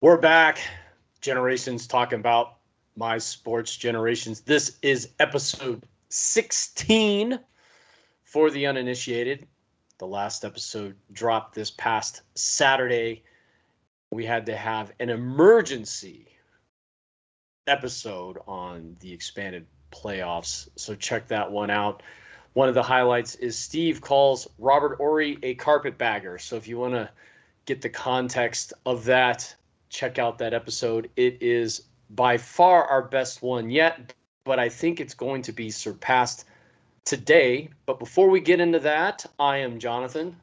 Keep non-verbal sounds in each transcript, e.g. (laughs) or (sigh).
We're back. Generations talking about my sports generations. This is episode 16 for the uninitiated. The last episode dropped this past Saturday. We had to have an emergency episode on the expanded playoffs. So check that one out. One of the highlights is Steve calls Robert Horry a carpetbagger. So if you want to get the context of that, check out that episode. It is by far our best one yet, but I think it's going to be surpassed today. But before we get into that, I am Jonathan.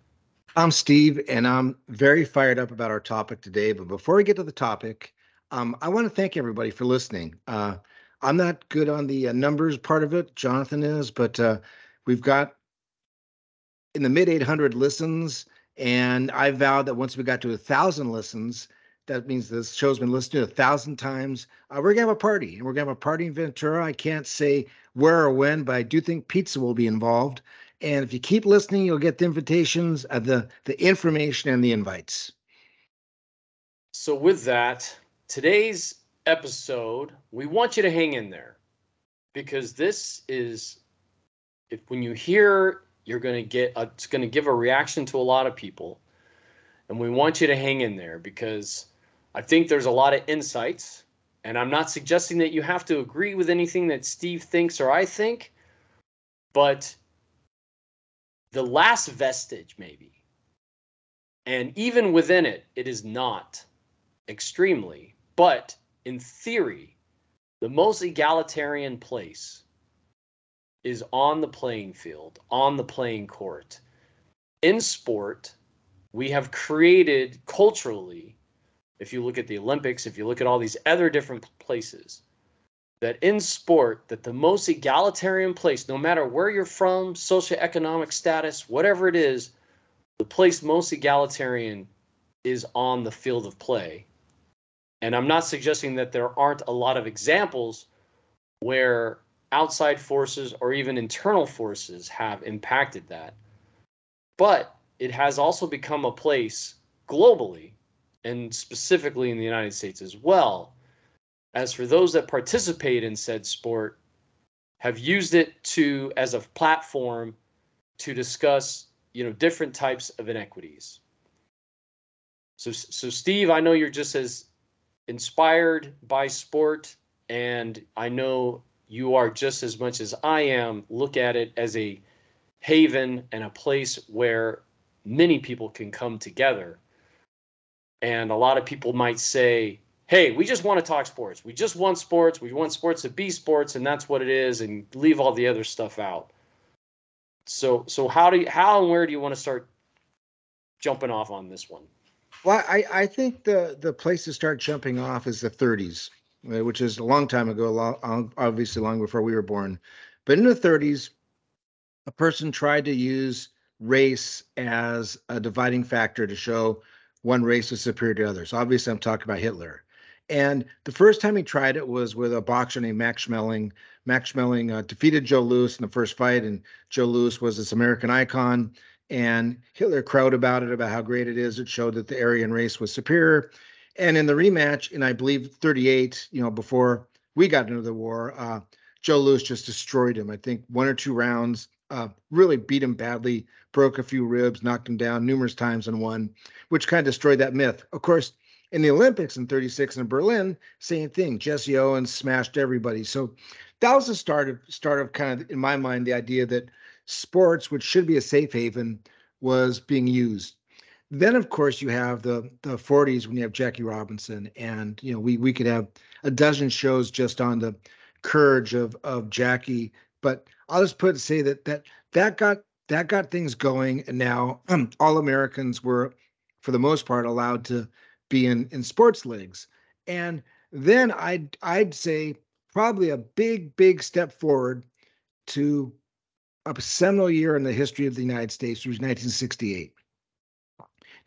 I'm Steve, and I'm very fired up about our topic today. But before we get to the topic, um, I want to thank everybody for listening. Uh, I'm not good on the uh, numbers part of it. Jonathan is, but uh, we've got in the mid 800 listens, and I vowed that once we got to a thousand listens, that means this show's been listened to a thousand times. Uh, we're gonna have a party, and we're gonna have a party in Ventura. I can't say where or when, but I do think pizza will be involved. And if you keep listening, you'll get the invitations, uh, the the information, and the invites. So with that, today's episode, we want you to hang in there because this is if when you hear you're going to get a, it's going to give a reaction to a lot of people and we want you to hang in there because I think there's a lot of insights, and I'm not suggesting that you have to agree with anything that Steve thinks or I think, but the last vestige, maybe, and even within it, it is not extremely, but in theory, the most egalitarian place is on the playing field, on the playing court. In sport, we have created culturally if you look at the Olympics, if you look at all these other different places, that in sport, that the most egalitarian place, no matter where you're from, socioeconomic status, whatever it is, the place most egalitarian is on the field of play. And I'm not suggesting that there aren't a lot of examples where outside forces or even internal forces have impacted that. But it has also become a place globally and specifically in the United States as well. As for those that participate in said sport, have used it to as a platform to discuss, you know, different types of inequities. So, so Steve, I know you're just as inspired by sport, and I know you are just as much as I am. Look at it as a haven and a place where many people can come together and a lot of people might say, hey, we just want to talk sports. We just want sports. We want sports to be sports, and that's what it is, and leave all the other stuff out. So, so how do you, how and where do you want to start jumping off on this one? Well, I, I think the the place to start jumping off is the 30s, uh, which is a long time ago, long, obviously long before we were born. But in the 30s, a person tried to use race as a dividing factor to show one race is superior to others. Obviously, I'm talking about Hitler. And the first time he tried it was with a boxer named Max Schmeling. Max Schmeling uh, defeated Joe Louis in the first fight, and Joe Louis was this American icon. And Hitler crowed about it, about how great it is. It showed that the Aryan race was superior. And in the rematch, in I believe 38, you know, before we got into the war, uh, Joe Louis just destroyed him. I think one or two rounds, uh, really beat him badly, broke a few ribs, knocked him down numerous times and won, which kind of destroyed that myth. Of course, in the Olympics in 36 in Berlin, same thing. Jesse Owens smashed everybody. So that was the start of start of kind of in my mind the idea that sports, which should be a safe haven, was being used. Then of course you have the the 40s when you have Jackie Robinson, and you know we we could have a dozen shows just on the courage of of Jackie. But I'll just put say that that that got that got things going, and now um, all Americans were, for the most part, allowed to be in in sports leagues. And then I'd I'd say probably a big big step forward to a seminal year in the history of the United States, which was 1968.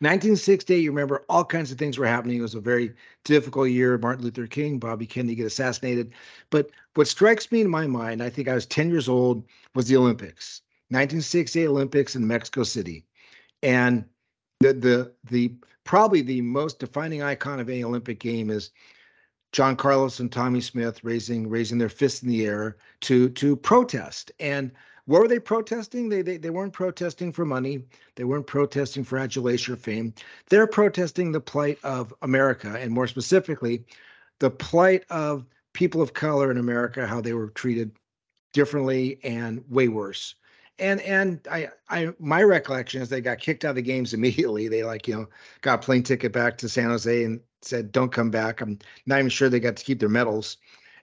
1968, you remember all kinds of things were happening. It was a very difficult year. Martin Luther King, Bobby Kennedy get assassinated. But what strikes me in my mind, I think I was 10 years old, was the Olympics. 1968 Olympics in Mexico City. And the the the probably the most defining icon of any Olympic game is John Carlos and Tommie Smith raising raising their fists in the air to to protest. And what were they protesting? They, they they weren't protesting for money. They weren't protesting for adulation or fame. They're protesting the plight of America, and more specifically, the plight of people of color in America, how they were treated differently and way worse. And and I I my recollection is they got kicked out of the games (laughs) immediately. They like you know got a plane ticket back to San Jose and said don't come back. I'm not even sure they got to keep their medals.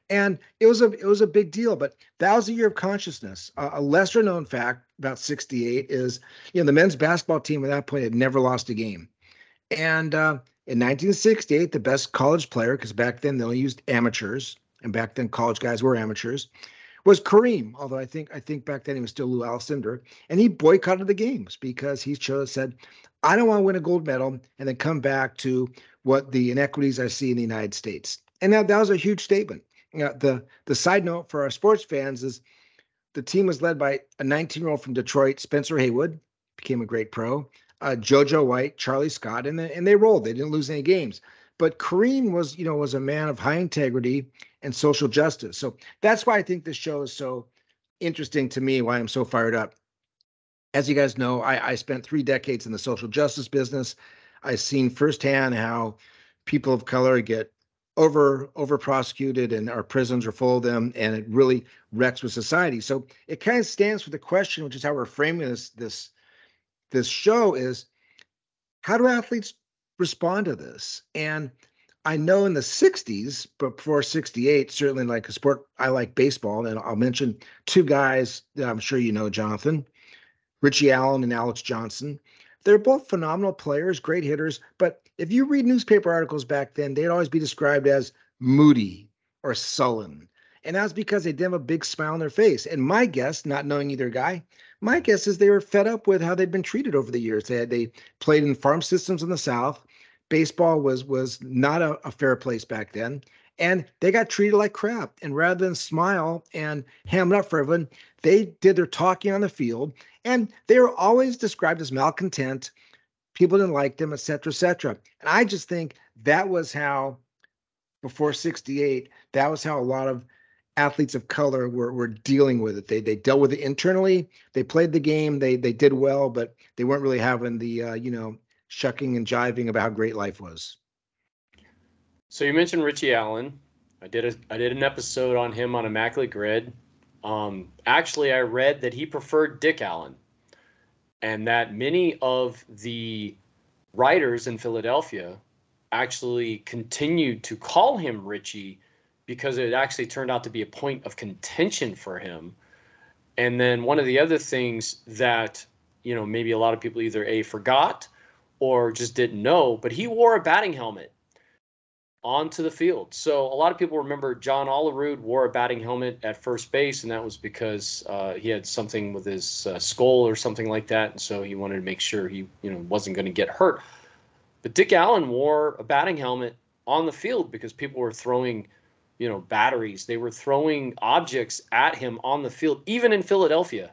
And it was a it was a big deal. But that was a year of consciousness. Uh, a lesser known fact about '68 is you know the men's basketball team at that point had never lost a game. And uh, in 1968, the best college player, because back then they only used amateurs, and back then college guys were amateurs, was Kareem. Although I think I think back then he was still Lou Alcindor, and he boycotted the games because he chose said, "I don't want to win a gold medal and then come back to what the inequities I see in the United States." And that that was a huge statement. Know, the the side note for our sports fans is the team was led by a 19 year old from Detroit, Spencer Haywood, became a great pro uh, JoJo White, Charlie Scott, and and they rolled. They didn't lose any games. But Kareem was, you know, was a man of high integrity and social justice. So that's why I think this show is so interesting to me. Why I'm so fired up. As you guys know, I, I spent three decades in the social justice business. I've seen firsthand how people of color get over over prosecuted and our prisons are full of them and it really wrecks with society so it kind of stands for the question which is how we're framing this this this show is how do athletes respond to this? And I know in the 60s, but before 68, certainly like a sport, I like baseball. And I'll mention two guys that I'm sure you know, Jonathan Richie Allen and Alex Johnson. They're both phenomenal players, great hitters. But if you read newspaper articles back then, they'd always be described as moody or sullen. And that's because they didn't have a big smile on their face. And my guess, not knowing either guy, my guess is they were fed up with how they'd been treated over the years. They had, they played in farm systems in the South. Baseball was was not a, a fair place back then, and they got treated like crap. And rather than smile and ham it up for everyone, they did their talking on the field, and they were always described as malcontent. People didn't like them, et cetera, et cetera. And I just think that was how, before '68, that was how a lot of athletes of color were, were dealing with it. They they dealt with it internally. They played the game. They they did well, but they weren't really having the uh, you know shucking and jiving about how great life was. So you mentioned Richie Allen. I did a I did an episode on him on Immaculate Grid. Um, actually, I read that he preferred Dick Allen, and that many of the writers in Philadelphia actually continued to call him Richie because it actually turned out to be a point of contention for him. And then one of the other things that, you know, maybe a lot of people either A, forgot or just didn't know, but he wore a batting helmet onto the field. So a lot of people remember John Olerud wore a batting helmet at first base, and that was because uh, he had something with his uh, skull or something like that, and so he wanted to make sure he, you know, wasn't going to get hurt. But Dick Allen wore a batting helmet on the field because people were throwing you know, batteries. They were throwing objects at him on the field, even in Philadelphia,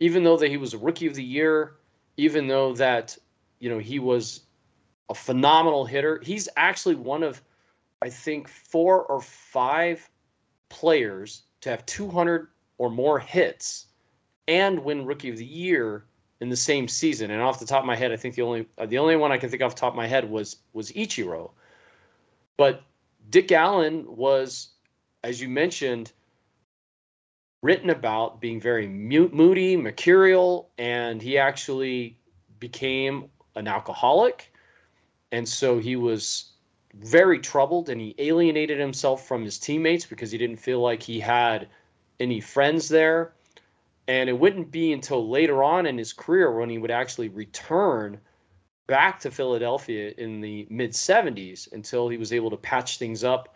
even though that he was a rookie of the year, even though that, you know, he was a phenomenal hitter. He's actually one of, I think, four or five players to have 200 or more hits and win rookie of the year in the same season. And off the top of my head, I think the only uh, the only one I can think off the top of my head was was Ichiro. But Dick Allen was, as you mentioned, written about being very moody, mercurial, and he actually became an alcoholic. And so he was very troubled and he alienated himself from his teammates because he didn't feel like he had any friends there. And it wouldn't be until later on in his career when he would actually return back to Philadelphia in the mid 70s until he was able to patch things up,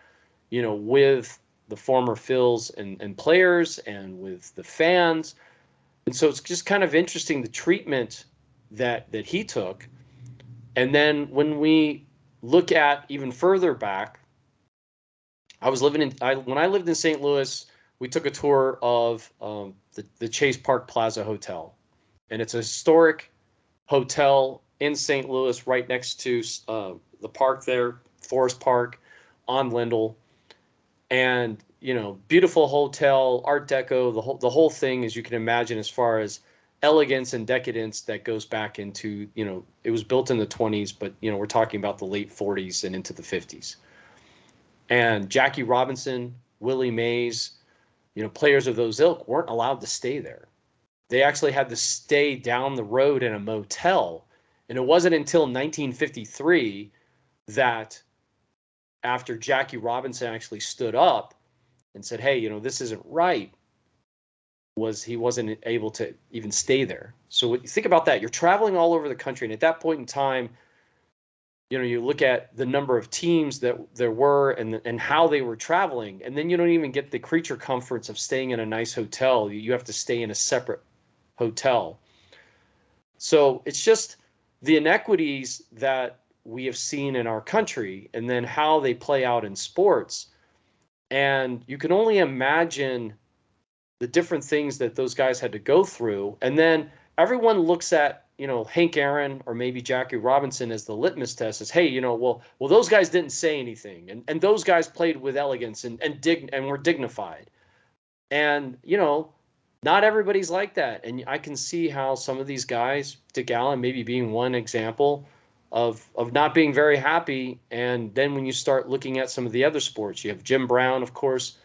you know, with the former Phils and, and players and with the fans. And so it's just kind of interesting the treatment that that he took. And then when we look at even further back, I was living in I, when I lived in St. Louis. We took a tour of um, the, the Chase Park Plaza Hotel, and it's a historic hotel in St. Louis, right next to uh, the park there, Forest Park, on Lindell, and you know, beautiful hotel, Art Deco, the whole the whole thing, as you can imagine, as far as elegance and decadence that goes back into you know it was built in the 20s but you know we're talking about the late 40s and into the 50s and jackie robinson willie mays you know players of those ilk weren't allowed to stay there. They actually had to stay down the road in a motel. And it wasn't until 1953 that after jackie robinson actually stood up and said hey you know this isn't right was he wasn't able to even stay there. So think about that. You're traveling all over the country, and at that point in time, you know, you look at the number of teams that there were and and how they were traveling, and then you don't even get the creature comforts of staying in a nice hotel. You have to stay in a separate hotel. So it's just the inequities that we have seen in our country, and then how they play out in sports. And you can only imagine the different things that those guys had to go through. And then everyone looks at, you know, Hank Aaron or maybe Jackie Robinson as the litmus test as, hey, you know, well, well, those guys didn't say anything. And and those guys played with elegance and, and dig and were dignified. And, you know, not everybody's like that. And I can see how some of these guys, Dick Allen maybe being one example, of of not being very happy. And then when you start looking at some of the other sports, you have Jim Brown, of course,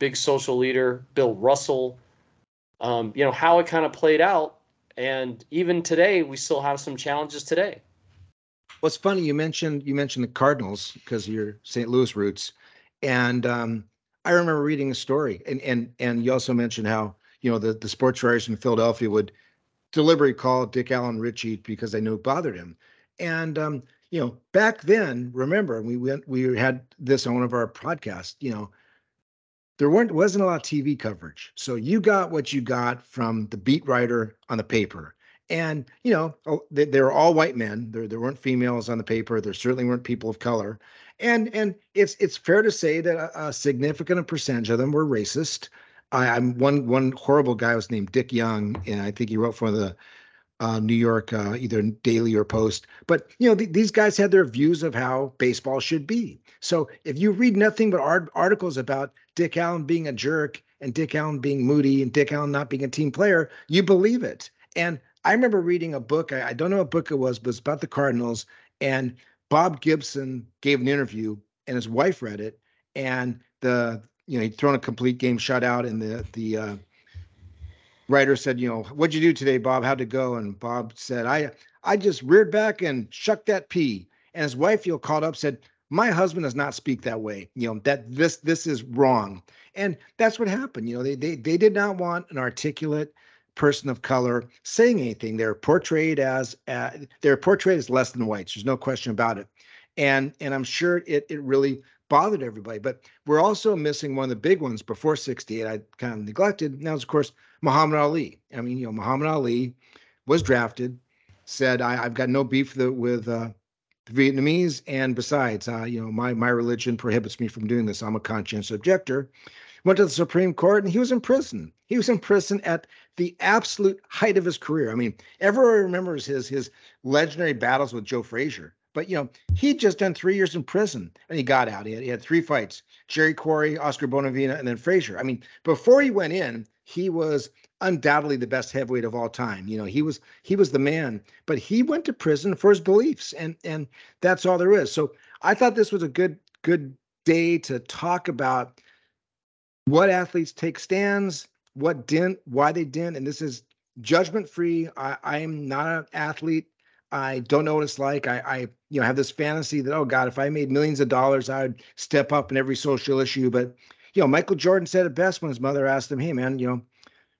big social leader, Bill Russell, um, you know, how it kind of played out. And even today, we still have some challenges today. What's funny, you mentioned you mentioned the Cardinals because of your St. Louis roots, and um, I remember reading a story, and and and you also mentioned how you know the the sports writers in Philadelphia would deliberately call Dick Allen Richie because they knew it bothered him, and um, you know back then, remember we went we had this on one of our podcasts, you know there weren't wasn't a lot of TV coverage. So you got what you got from the beat writer on the paper. And you know, oh, they, they were all white men. There there weren't females on the paper. There certainly weren't people of color. And and it's it's fair to say that a, a significant percentage of them were racist. I, am one one horrible guy was named Dick Young, and I think he wrote for the uh, New York, uh, either Daily or Post. But you know, th- these guys had their views of how baseball should be. So if you read nothing but art- articles about Dick Allen being a jerk and Dick Allen being moody and Dick Allen not being a team player, you believe it. And I remember reading a book. I, I don't know what book it was, but it's about the Cardinals. And Bob Gibson gave an interview, and his wife read it. And the you know he'd thrown a complete game shutout, and the the uh, writer said, you know, what'd you do today, Bob? How'd it go? And Bob said, I I just reared back and shucked that pea. And his wife, you know, called up, said, My husband does not speak that way. You know, that this this is wrong. And that's what happened. You know, they they they did not want an articulate person of color saying anything. They're portrayed as uh, they're portrayed as less than whites. There's no question about it. And and I'm sure it it really bothered everybody. But we're also missing one of the big ones before 68. I kind of neglected. Now, of course, Muhammad Ali. I mean, you know, Muhammad Ali was drafted, said, I, have got no beef the, with uh, the Vietnamese, and besides, uh, you know, my my religion prohibits me from doing this. I'm a conscientious objector. Went to the Supreme Court, and he was in prison. He was in prison at the absolute height of his career. I mean, everyone remembers his his legendary battles with Joe Frazier. But you know, he'd just done three years in prison and he got out. He had, he had three fights: Jerry Quarry, Oscar Bonavena, and then Frazier. I mean, before he went in, he was undoubtedly the best heavyweight of all time. You know, he was he was the man, but he went to prison for his beliefs, and and that's all there is. So I thought this was a good good day to talk about what athletes take stands, what didn't, why they didn't, and this is judgment free. I, I am not an athlete. I don't know what it's like. I, I, you know, have this fantasy that, oh God, if I made millions of dollars, I would step up in every social issue. But, you know, Michael Jordan said it best when his mother asked him, hey, man, you know,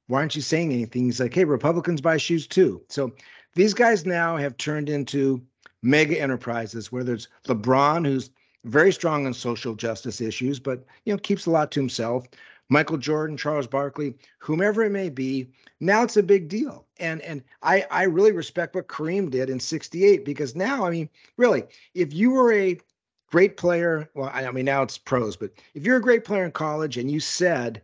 why aren't you saying anything? He's like, hey, Republicans buy shoes too. So these guys now have turned into mega enterprises Whether it's LeBron, who's very strong on social justice issues, but, you know, keeps a lot to himself. Michael Jordan, Charles Barkley, whomever it may be. Now it's a big deal. And and I I really respect what Kareem did in 68 because now, I mean, really, if you were a great player, well, I, mean now it's pros, but if you're a great player in college and you said,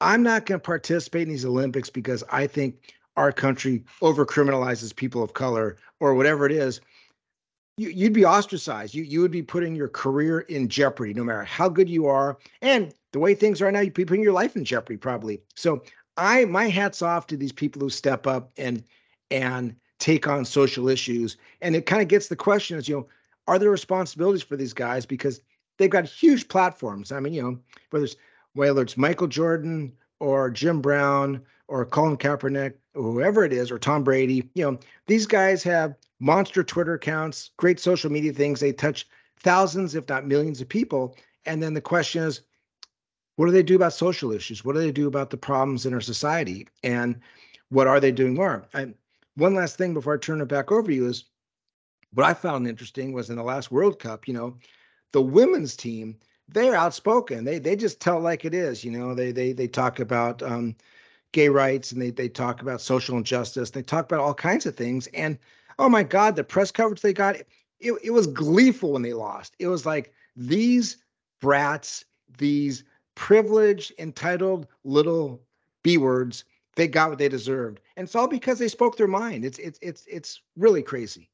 I'm not going to participate in these Olympics because I think our country over criminalizes people of color or whatever it is, you, would be ostracized. You you would be putting your career in jeopardy, no matter how good you are, and the way things are now, you're putting your life in jeopardy probably. So I my hats off to these people who step up and and take on social issues. And it kind of gets the question is, you know, are there responsibilities for these guys because they've got huge platforms. I mean, you know, whether it's whether it's Michael Jordan or Jim Brown or Colin Kaepernick or whoever it is or Tom Brady, you know, these guys have monster Twitter accounts, great social media things. They touch thousands, if not millions of people. And then the question is, what do they do about social issues? What do they do about the problems in our society? And what are they doing more? And one last thing before I turn it back over to you is what I found interesting was in the last World Cup, you know, the women's team, they're outspoken. They they just tell like it is, you know. They they they talk about um, gay rights and they they talk about social injustice. They talk about all kinds of things. And oh my God, the press coverage they got, it, it was gleeful when they lost. It was like these brats, these privileged, entitled little B words, they got what they deserved. And it's all because they spoke their mind. It's it's it's it's really crazy.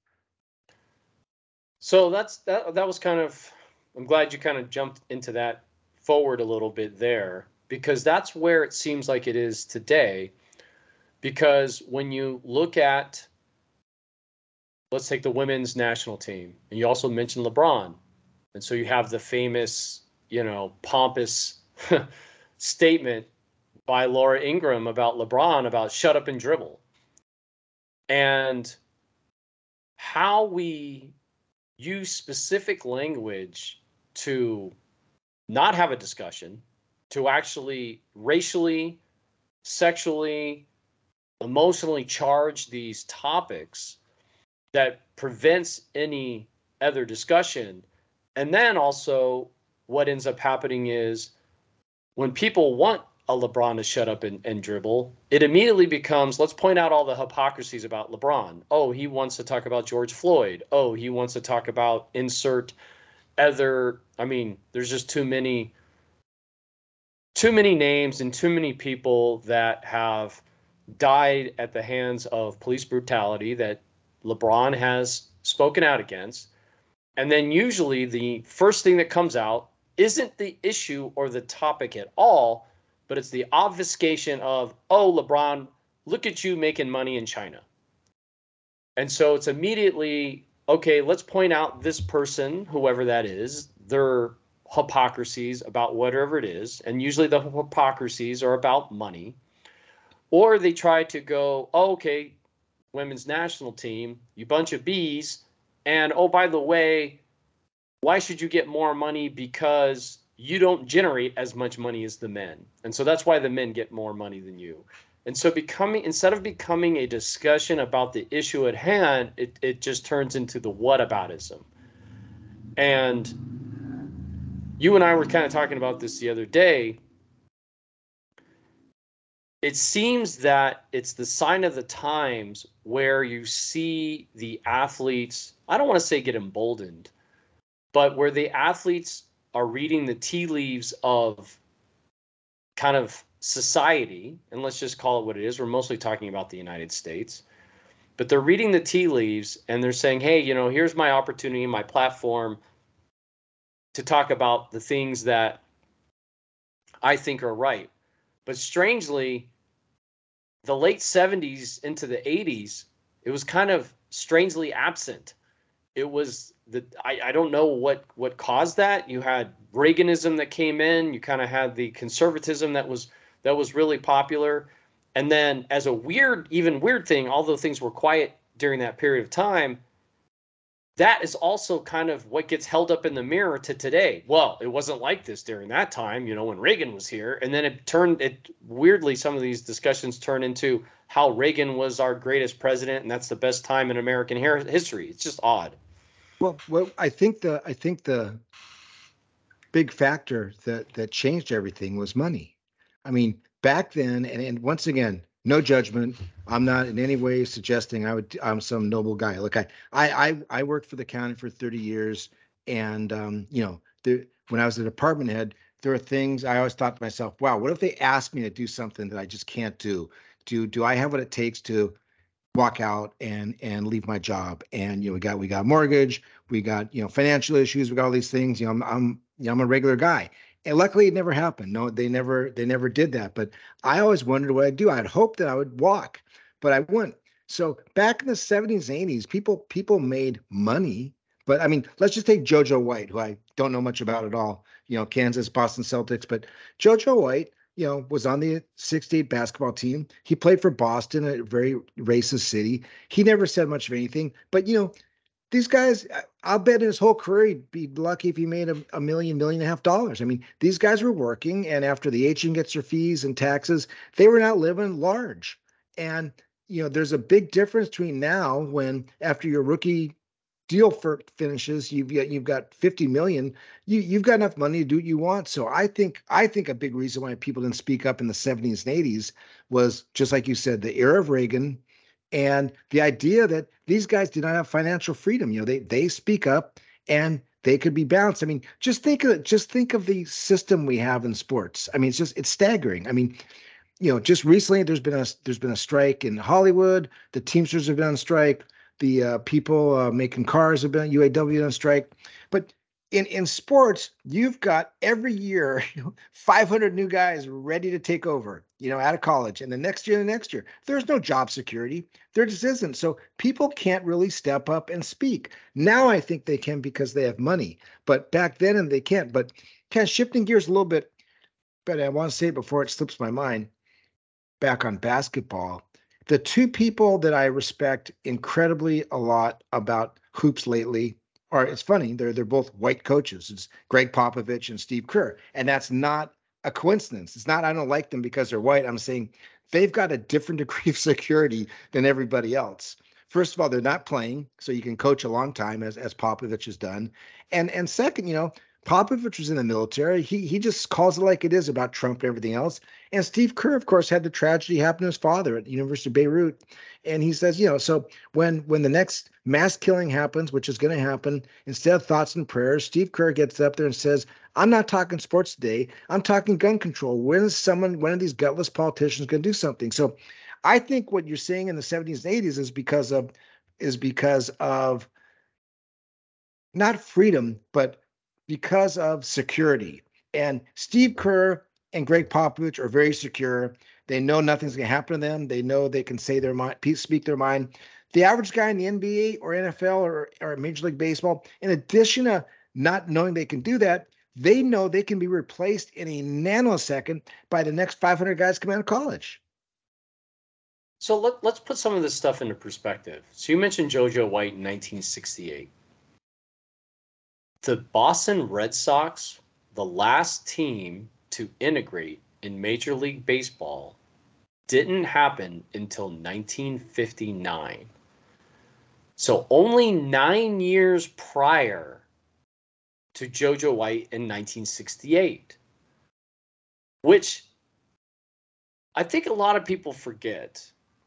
So that's that that was kind of I'm glad you kind of jumped into that forward a little bit there because that's where it seems like it is today. Because when you look at, let's take the women's national team, and you also mentioned LeBron. And so you have the famous, you know, pompous (laughs) statement by Laura Ingraham about LeBron about shut up and dribble. And how we use specific language to not have a discussion, to actually racially, sexually, emotionally charge these topics that prevents any other discussion. And then also, what ends up happening is when people want a LeBron to shut up and, and dribble, it immediately becomes let's point out all the hypocrisies about LeBron. Oh, he wants to talk about George Floyd. Oh, he wants to talk about insert other I mean, there's just too many too many names and too many people that have died at the hands of police brutality that LeBron has spoken out against. And then usually the first thing that comes out isn't the issue or the topic at all, but it's the obfuscation of, oh, LeBron, look at you making money in China. And so it's immediately okay, let's point out this person, whoever that is, their hypocrisies about whatever it is. And usually the hypocrisies are about money. Or they try to go, oh, okay, women's national team, you bunch of bees. And oh, by the way, why should you get more money? Because you don't generate as much money as the men. And so that's why the men get more money than you. And so becoming instead of becoming a discussion about the issue at hand, it, it just turns into the what whataboutism. And you and I were kind of talking about this the other day. It seems that it's the sign of the times where you see the athletes, I don't want to say get emboldened, but where the athletes are reading the tea leaves of kind of society, and let's just call it what it is, we're mostly talking about the United States, but they're reading the tea leaves and they're saying, hey, you know, here's my opportunity, my platform to talk about the things that I think are right. But strangely, the late 70s into the 80s, it was kind of strangely absent. It was the I, I don't know what what caused that. You had Reaganism that came in, you kind of had the conservatism that was that was really popular. And then, as a weird, even weird thing, although things were quiet during that period of time, that is also kind of what gets held up in the mirror to today. Well, it wasn't like this during that time, you know, when Reagan was here. And then it turned, it weirdly, some of these discussions turn into how Reagan was our greatest president and that's the best time in American history. It's just odd. Well, well, I think the, I think the big factor that, that changed everything was money. I mean, back then, and, and once again, no judgment. I'm not in any way suggesting I would. I'm some noble guy. Look, I I I, I worked for the county for 30 years, and um, you know, the, when I was a department head, there are things I always thought to myself, wow, what if they asked me to do something that I just can't do? do do I have what it takes to walk out and and leave my job? And you know, we got we got mortgage, we got you know financial issues, we got all these things. You know, I'm I'm you know, I'm a regular guy. And luckily it never happened. No, they never they never did that. But I always wondered what I'd do. I'd hope that I would walk, but I wouldn't. So back in the 70s, 80s, people people made money. But I mean, let's just take JoJo White, who I don't know much about at all. You know, Kansas, Boston Celtics, but JoJo White, you know, was on the 68 basketball team. He played for Boston, a very racist city. He never said much of anything, but you know, these guys, I'll bet in his whole career he'd be lucky if he made a, a million, million and a half dollars. I mean, these guys were working, and after the agent gets their fees and taxes, they were not living large. And you know, there's a big difference between now when after your rookie deal for finishes, you've got you've got 50 million. You you've got enough money to do what you want. So I think I think a big reason why people didn't speak up in the 70s and 80s was just like you said, the era of Reagan and the idea that these guys did not have financial freedom. You know, they they speak up and they could be balanced I mean, just think of just think of the system we have in sports. I mean, it's just it's staggering. I mean, you know, just recently there's been a there's been a strike in Hollywood. The Teamsters have been on strike. The uh, people uh, making cars have been UAW on strike. But in in sports, you've got every year (laughs) 500 new guys ready to take over, you know, out of college, and the next year, the next year, there's no job security. There just isn't. So people can't really step up and speak. Now I think they can because they have money, but back then and they can't. But kind of shifting gears a little bit, but I want to say it before it slips my mind. Back on basketball, the two people that I respect incredibly a lot about hoops lately are it's funny they're they're both white coaches. It's Gregg Popovich and Steve Kerr, and that's not a coincidence. It's not I don't like them because they're white. I'm saying they've got a different (laughs) degree of security than everybody else. First of all, they're not playing, so you can coach a long time as as Popovich has done, and and second, you know, Popovich was in the military. He he just calls it like it is about Trump and everything else. And Steve Kerr, of course, had the tragedy happen to his father at the University of Beirut. And he says, you know, so when when the next mass killing happens, which is going to happen, instead of thoughts and prayers, Steve Kerr gets up there and says, I'm not talking sports today. I'm talking gun control. When is someone, one of these gutless politicians going to do something? So I think what you're seeing in the 70s and 80s is because of is because of not freedom, but because of security. And Steve Kerr and Gregg Popovich are very secure. They know nothing's going to happen to them. They know they can say their mind, speak their mind. The average guy in the NBA or NFL or, or Major League Baseball, in addition to not knowing they can do that, they know they can be replaced in a nanosecond by the next 500 guys coming out of college. So let, let's put some of this stuff into perspective. So you mentioned JoJo White in 1968 the Boston Red Sox, the last team to integrate in Major League Baseball, didn't happen until 1959. So only nine years prior to JoJo White in 1968, which I think a lot of people forget.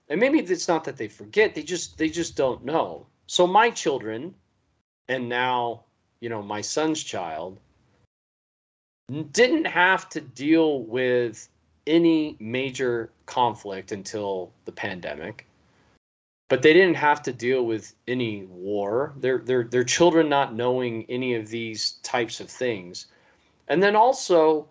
And maybe it's not that they forget, they just they just don't know. So my children and now you know, my son's child, didn't have to deal with any major conflict until the pandemic. But they didn't have to deal with any war. Their their their children not knowing any of these types of things. And then also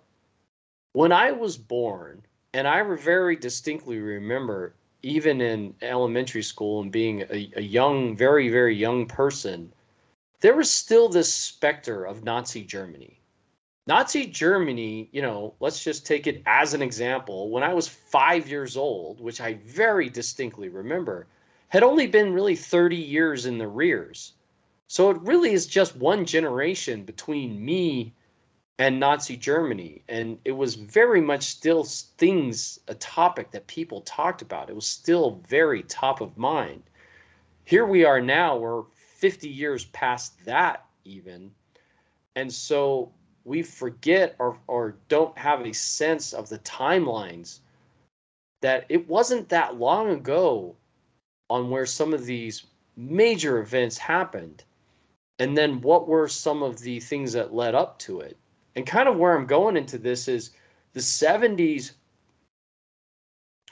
when I was born, and I very distinctly remember even in elementary school and being a, a young, very, very young person, there was still this specter of Nazi Germany. Nazi Germany, you know, let's just take it as an example. When I was five years old, which I very distinctly remember, had only been really 30 years in the rears. So it really is just one generation between me and Nazi Germany. And it was very much still things, a topic that people talked about. It was still very top of mind. Here we are now, we're 50 years past that even and so we forget or or don't have a sense of the timelines that it wasn't that long ago on where some of these major events happened and then what were some of the things that led up to it and kind of where i'm going into this is the 70s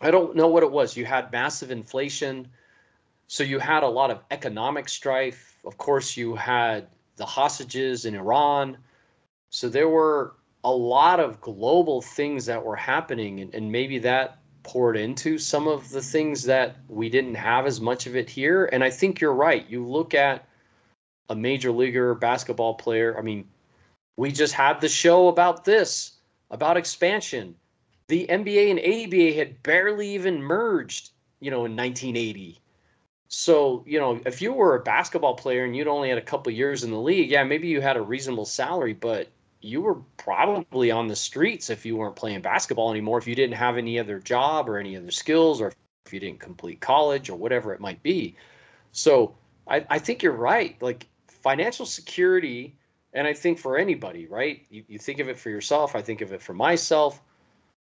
I don't know what it was. You had massive inflation. So you had a lot of economic strife. Of course, you had the hostages in Iran. So there were a lot of global things that were happening, and, and maybe that poured into some of the things that we didn't have as much of it here. And I think you're right. You look at a major leaguer basketball player. I mean, we just had the show about this, about expansion. The NBA and ABA had barely even merged, you know, in 1980. So, you know, if you were a basketball player and you'd only had a couple years in the league, yeah, maybe you had a reasonable salary, but you were probably on the streets if you weren't playing basketball anymore, if you didn't have any other job or any other skills, or if you didn't complete college or whatever it might be. So I, I think you're right. Like financial security, and I think for anybody, right? You, you think of it for yourself, I think of it for myself.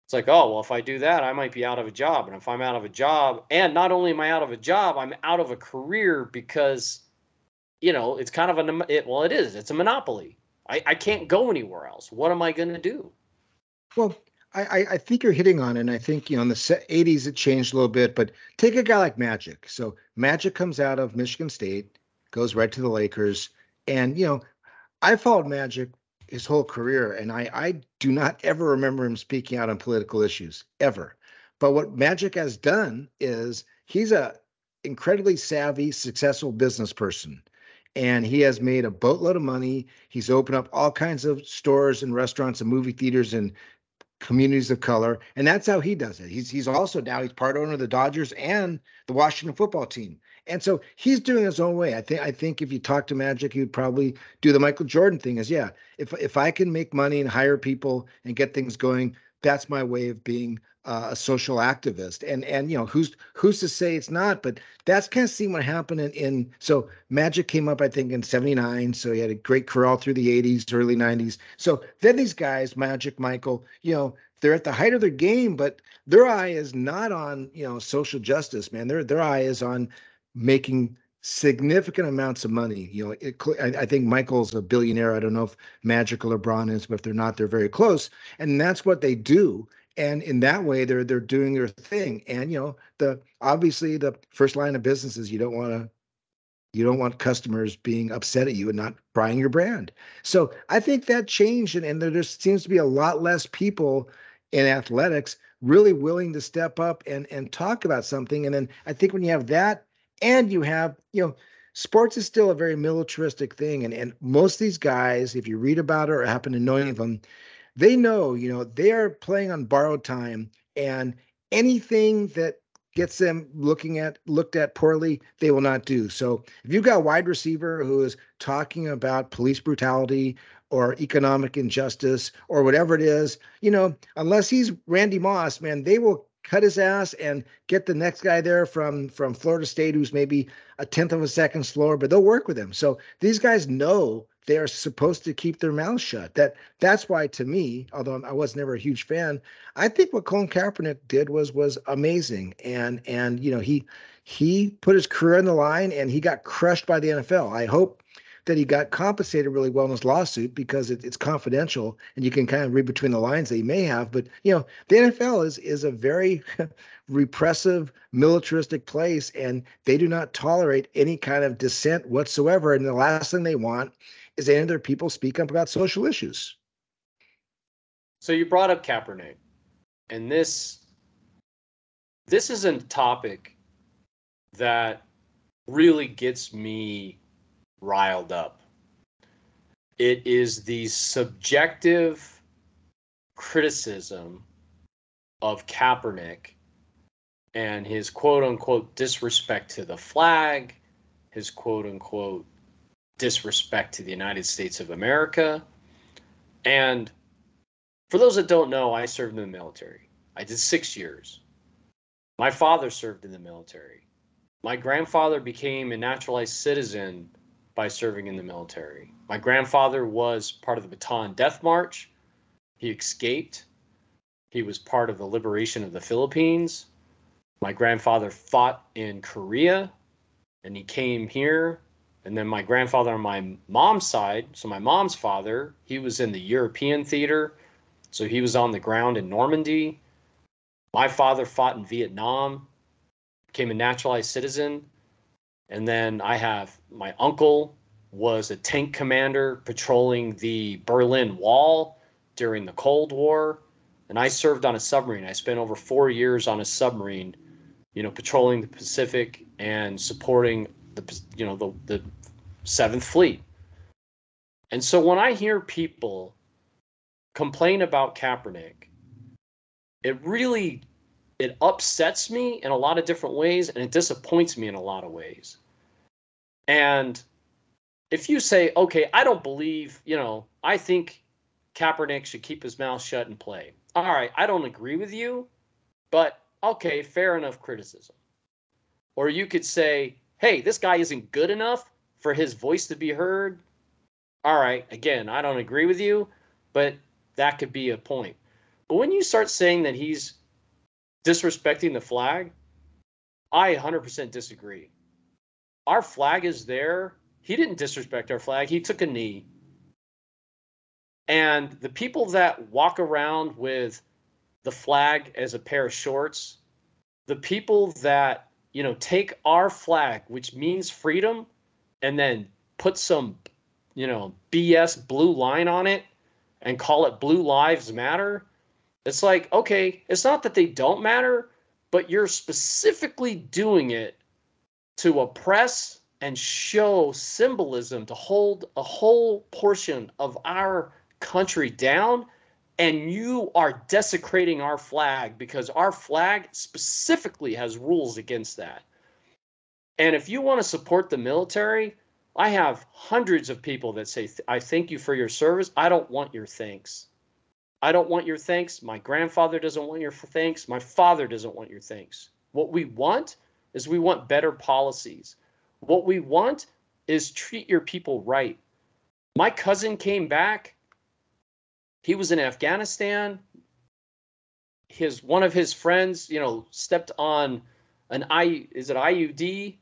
It's like, oh, well, if I do that, I might be out of a job. And if I'm out of a job, and not only am I out of a job, I'm out of a career because, you know, it's kind of a, it, well, it is, it's a monopoly I, I can't go anywhere else. What am I going to do? Well, I, I think you're hitting on it. And I think, you know, in the 80s, it changed a little bit, but take a guy like Magic. So Magic comes out of Michigan State, goes right to the Lakers. And, you know, I followed Magic his whole career, and I, I do not ever remember him speaking out on political issues, ever. But what Magic has done is he's a incredibly savvy, successful business person and he has made a boatload of money. He's opened up all kinds of stores and restaurants and movie theaters and communities of color, and that's how he does it. He's he's also now he's part owner of the Dodgers and the Washington football team, and so he's doing his own way. I think I think if you talk to Magic, he would probably do the Michael Jordan thing. Is yeah, if if I can make money and hire people and get things going, that's my way of being uh, a social activist and and you know who's who's to say it's not but that's kind of seen what happened in, in so magic came up i think in 79 so he had a great career all through the 80s early 90s so then these guys magic michael you know they're at the height of their game but their eye is not on you know social justice man their their eye is on making significant amounts of money. You know, it, I, I, think Michael's a billionaire. I don't know if Magic or LeBron is, but if they're not, they're very close. And that's what they do and in that way they're they're doing their thing and you know the obviously the first line of business is you don't want to you don't want customers being upset at you and not buying your brand so i think that changed and, and there just seems to be a lot less people in athletics really willing to step up and and talk about something and then i think when you have that and you have you know sports is still a very militaristic thing and and most of these guys if you read about it or happen to know any of them they know, you know, they are playing on borrowed time and anything that gets them looking at looked at poorly, they will not do. So if you've got a wide receiver who is talking about police brutality or economic injustice or whatever it is, you know, unless he's Randy Moss, man, they will cut his ass and get the next guy there from from Florida State who's maybe a tenth of a second slower, but they'll work with him. So these guys know they are supposed to keep their mouths shut. That that's why to me, although I was never a huge fan, I think what Colin Kaepernick did was was amazing. And and you know he he put his career on the line and he got crushed by the NFL. I hope that he got compensated really well in his lawsuit because it, it's confidential and you can kind of read between the lines that he may have. But you know, the NFL is is a very (laughs) repressive, militaristic place, and they do not tolerate any kind of dissent whatsoever. And the last thing they want is any of their people speak up about social issues. So you brought up Kaepernick, and this this is a topic that really gets me riled up. It is the subjective criticism of Kaepernick and his quote unquote disrespect to the flag, his quote unquote disrespect to the United States of America. And for those that don't know, I served in the military. I did six years. My father served in the military. My grandfather became a naturalized citizen by serving in the military. My grandfather was part of the Bataan Death March. He escaped. He was part of the liberation of the Philippines. My grandfather fought in Korea and he came here and then my grandfather on my mom's side, so my mom's father, he was in the European theater. So he was on the ground in Normandy. My father fought in Vietnam, became a naturalized citizen. And then I have my uncle was a tank commander patrolling the Berlin Wall during the Cold War. And I served on a submarine. I spent over four years on a submarine, you know, patrolling the Pacific and supporting the, you know, the, the Seventh Fleet. And so when I hear people complain about Kaepernick, it really it upsets me in a lot of different ways and it disappoints me in a lot of ways. And if you say, okay, I don't believe, you know, I think Kaepernick should keep his mouth shut and play. All right, I don't agree with you, but okay, fair enough criticism. Or you could say, hey, this guy isn't good enough for his voice to be heard. All right, again, I don't agree with you, but that could be a point. But when you start saying that he's disrespecting the flag, I 100% disagree. Our flag is there. He didn't disrespect our flag, he took a knee. And the people that walk around with the flag as a pair of shorts, the people that, you know, take our flag, which means freedom, and then put some, you know, BS blue line on it and call it Blue Lives Matter, it's like, okay, it's not that they don't matter, but you're specifically doing it to oppress and show symbolism to hold a whole portion of our country down. And you are desecrating our flag because our flag specifically has rules against that. And if you want to support the military, I have hundreds of people that say, I thank you for your service. I don't want your thanks. I don't want your thanks. My grandfather doesn't want your thanks. My father doesn't want your thanks. What we want is we want better policies. What we want is treat your people right. My cousin came back. He was in Afghanistan. His one of his friends, you know, stepped on an I is it IUD?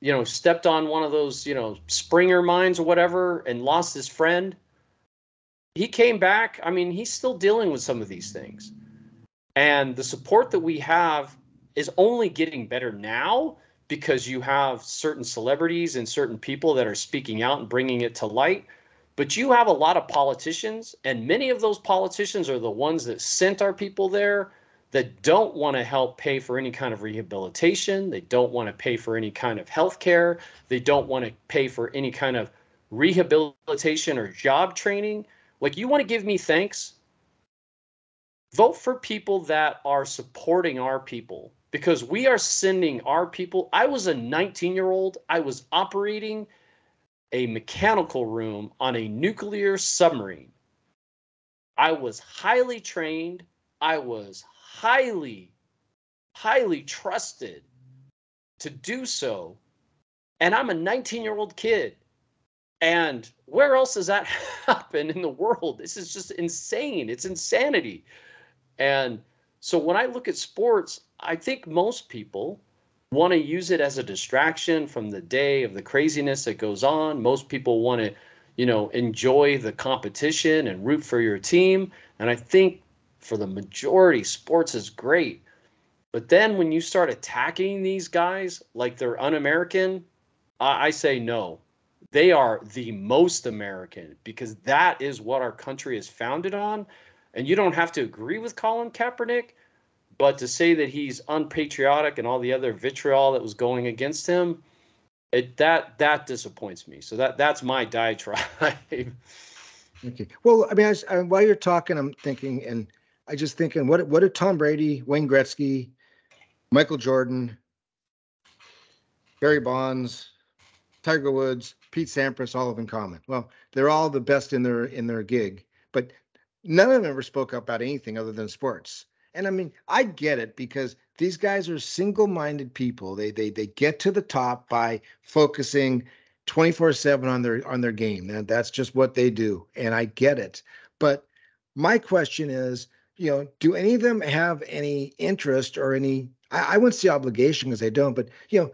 You know, stepped on one of those, you know, Springer mines or whatever and lost his friend he came back. I mean, he's still dealing with some of these things. And the support that we have is only getting better now because you have certain celebrities and certain people that are speaking out and bringing it to light. But you have a lot of politicians, and many of those politicians are the ones that sent our people there that don't want to help pay for any kind of rehabilitation. They don't want to pay for any kind of health care. They don't want to pay for any kind of rehabilitation or job training. Like, you want to give me thanks? Vote for people that are supporting our people because we are sending our people. I was a 19 year old, I was operating a mechanical room on a nuclear submarine. I was highly trained, I was highly, highly trusted to do so. And I'm a 19 year old kid. And where else does that (laughs) happen in the world? This is just insane. It's insanity. And so when I look at sports, I think most people want to use it as a distraction from the day of the craziness that goes on. Most people want to, you know, enjoy the competition and root for your team. And I think for the majority, sports is great. But then when you start attacking these guys like they're un American, I, I say no they are the most American because that is what our country is founded on. And you don't have to agree with Colin Kaepernick, but to say that he's unpatriotic and all the other vitriol that was going against him, it that that disappoints me. So that that's my diatribe. (laughs) okay. Well, I mean, I, I, uh, while you're talking, I'm thinking, and I just thinking, what what did Tom Brady, Wayne Gretzky, Michael Jordan, Barry Bonds, Tiger Woods, Pete Sampras all have in common? Well, they're all the best in their in their gig, but none of them ever spoke up about anything other than sports. And I mean, I get it because these guys are single-minded people. They they they get to the top by focusing 24/7 on their on their game. That's just what they do. And I get it. But my question is, you know, do any of them have any interest or any I, I wouldn't say obligation because they don't, but you know,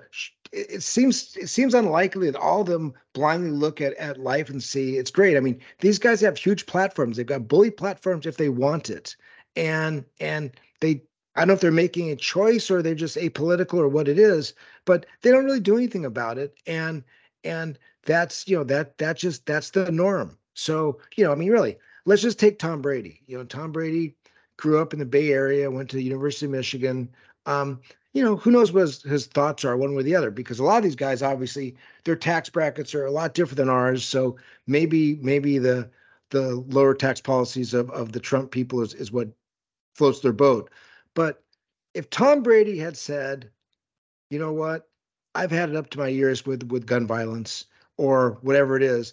it seems it seems unlikely that all of them blindly look at at life and see it's great. I mean, these guys have huge platforms. They've got bully platforms if they want it, and and they I don't know if they're making a choice or they're just apolitical or what it is, but they don't really do anything about it. And and that's you know that that just that's the norm. So you know, I mean, really, let's just take Tom Brady. You know, Tom Brady grew up in the Bay Area, went to the University of Michigan. Um, you know, who knows what his, his, thoughts are one way or the other? Because a lot of these guys, obviously, their tax brackets are a lot different than ours. So maybe maybe the the lower tax policies of of the Trump people is is what floats their boat. But if Tom Brady had said, you know what, I've had it up to my ears with with gun violence or whatever it is,